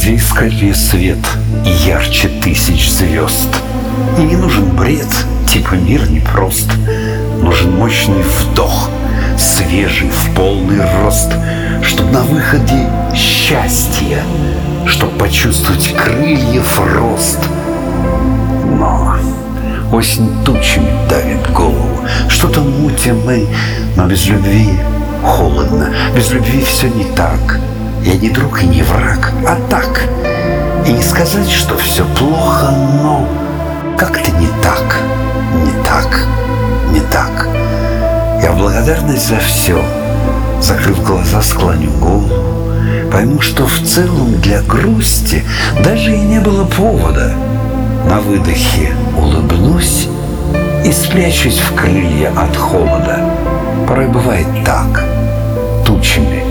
Где искать свет ярче тысяч звезд? Не нужен бред, типа мир непрост. Нужен мощный вдох, свежий, в полный рост, Чтоб на выходе счастье, Чтоб почувствовать крыльев рост. Но осень тучами давит голову, Что-то мутим мы, но без любви холодно, Без любви все не так. Я не друг и не враг, а так. И не сказать, что все плохо, но как-то не так, не так, не так. Я в благодарность за все, закрыв глаза, склоню голову, пойму, что в целом для грусти даже и не было повода. На выдохе улыбнусь и спрячусь в крылья от холода. Порой бывает так, тучами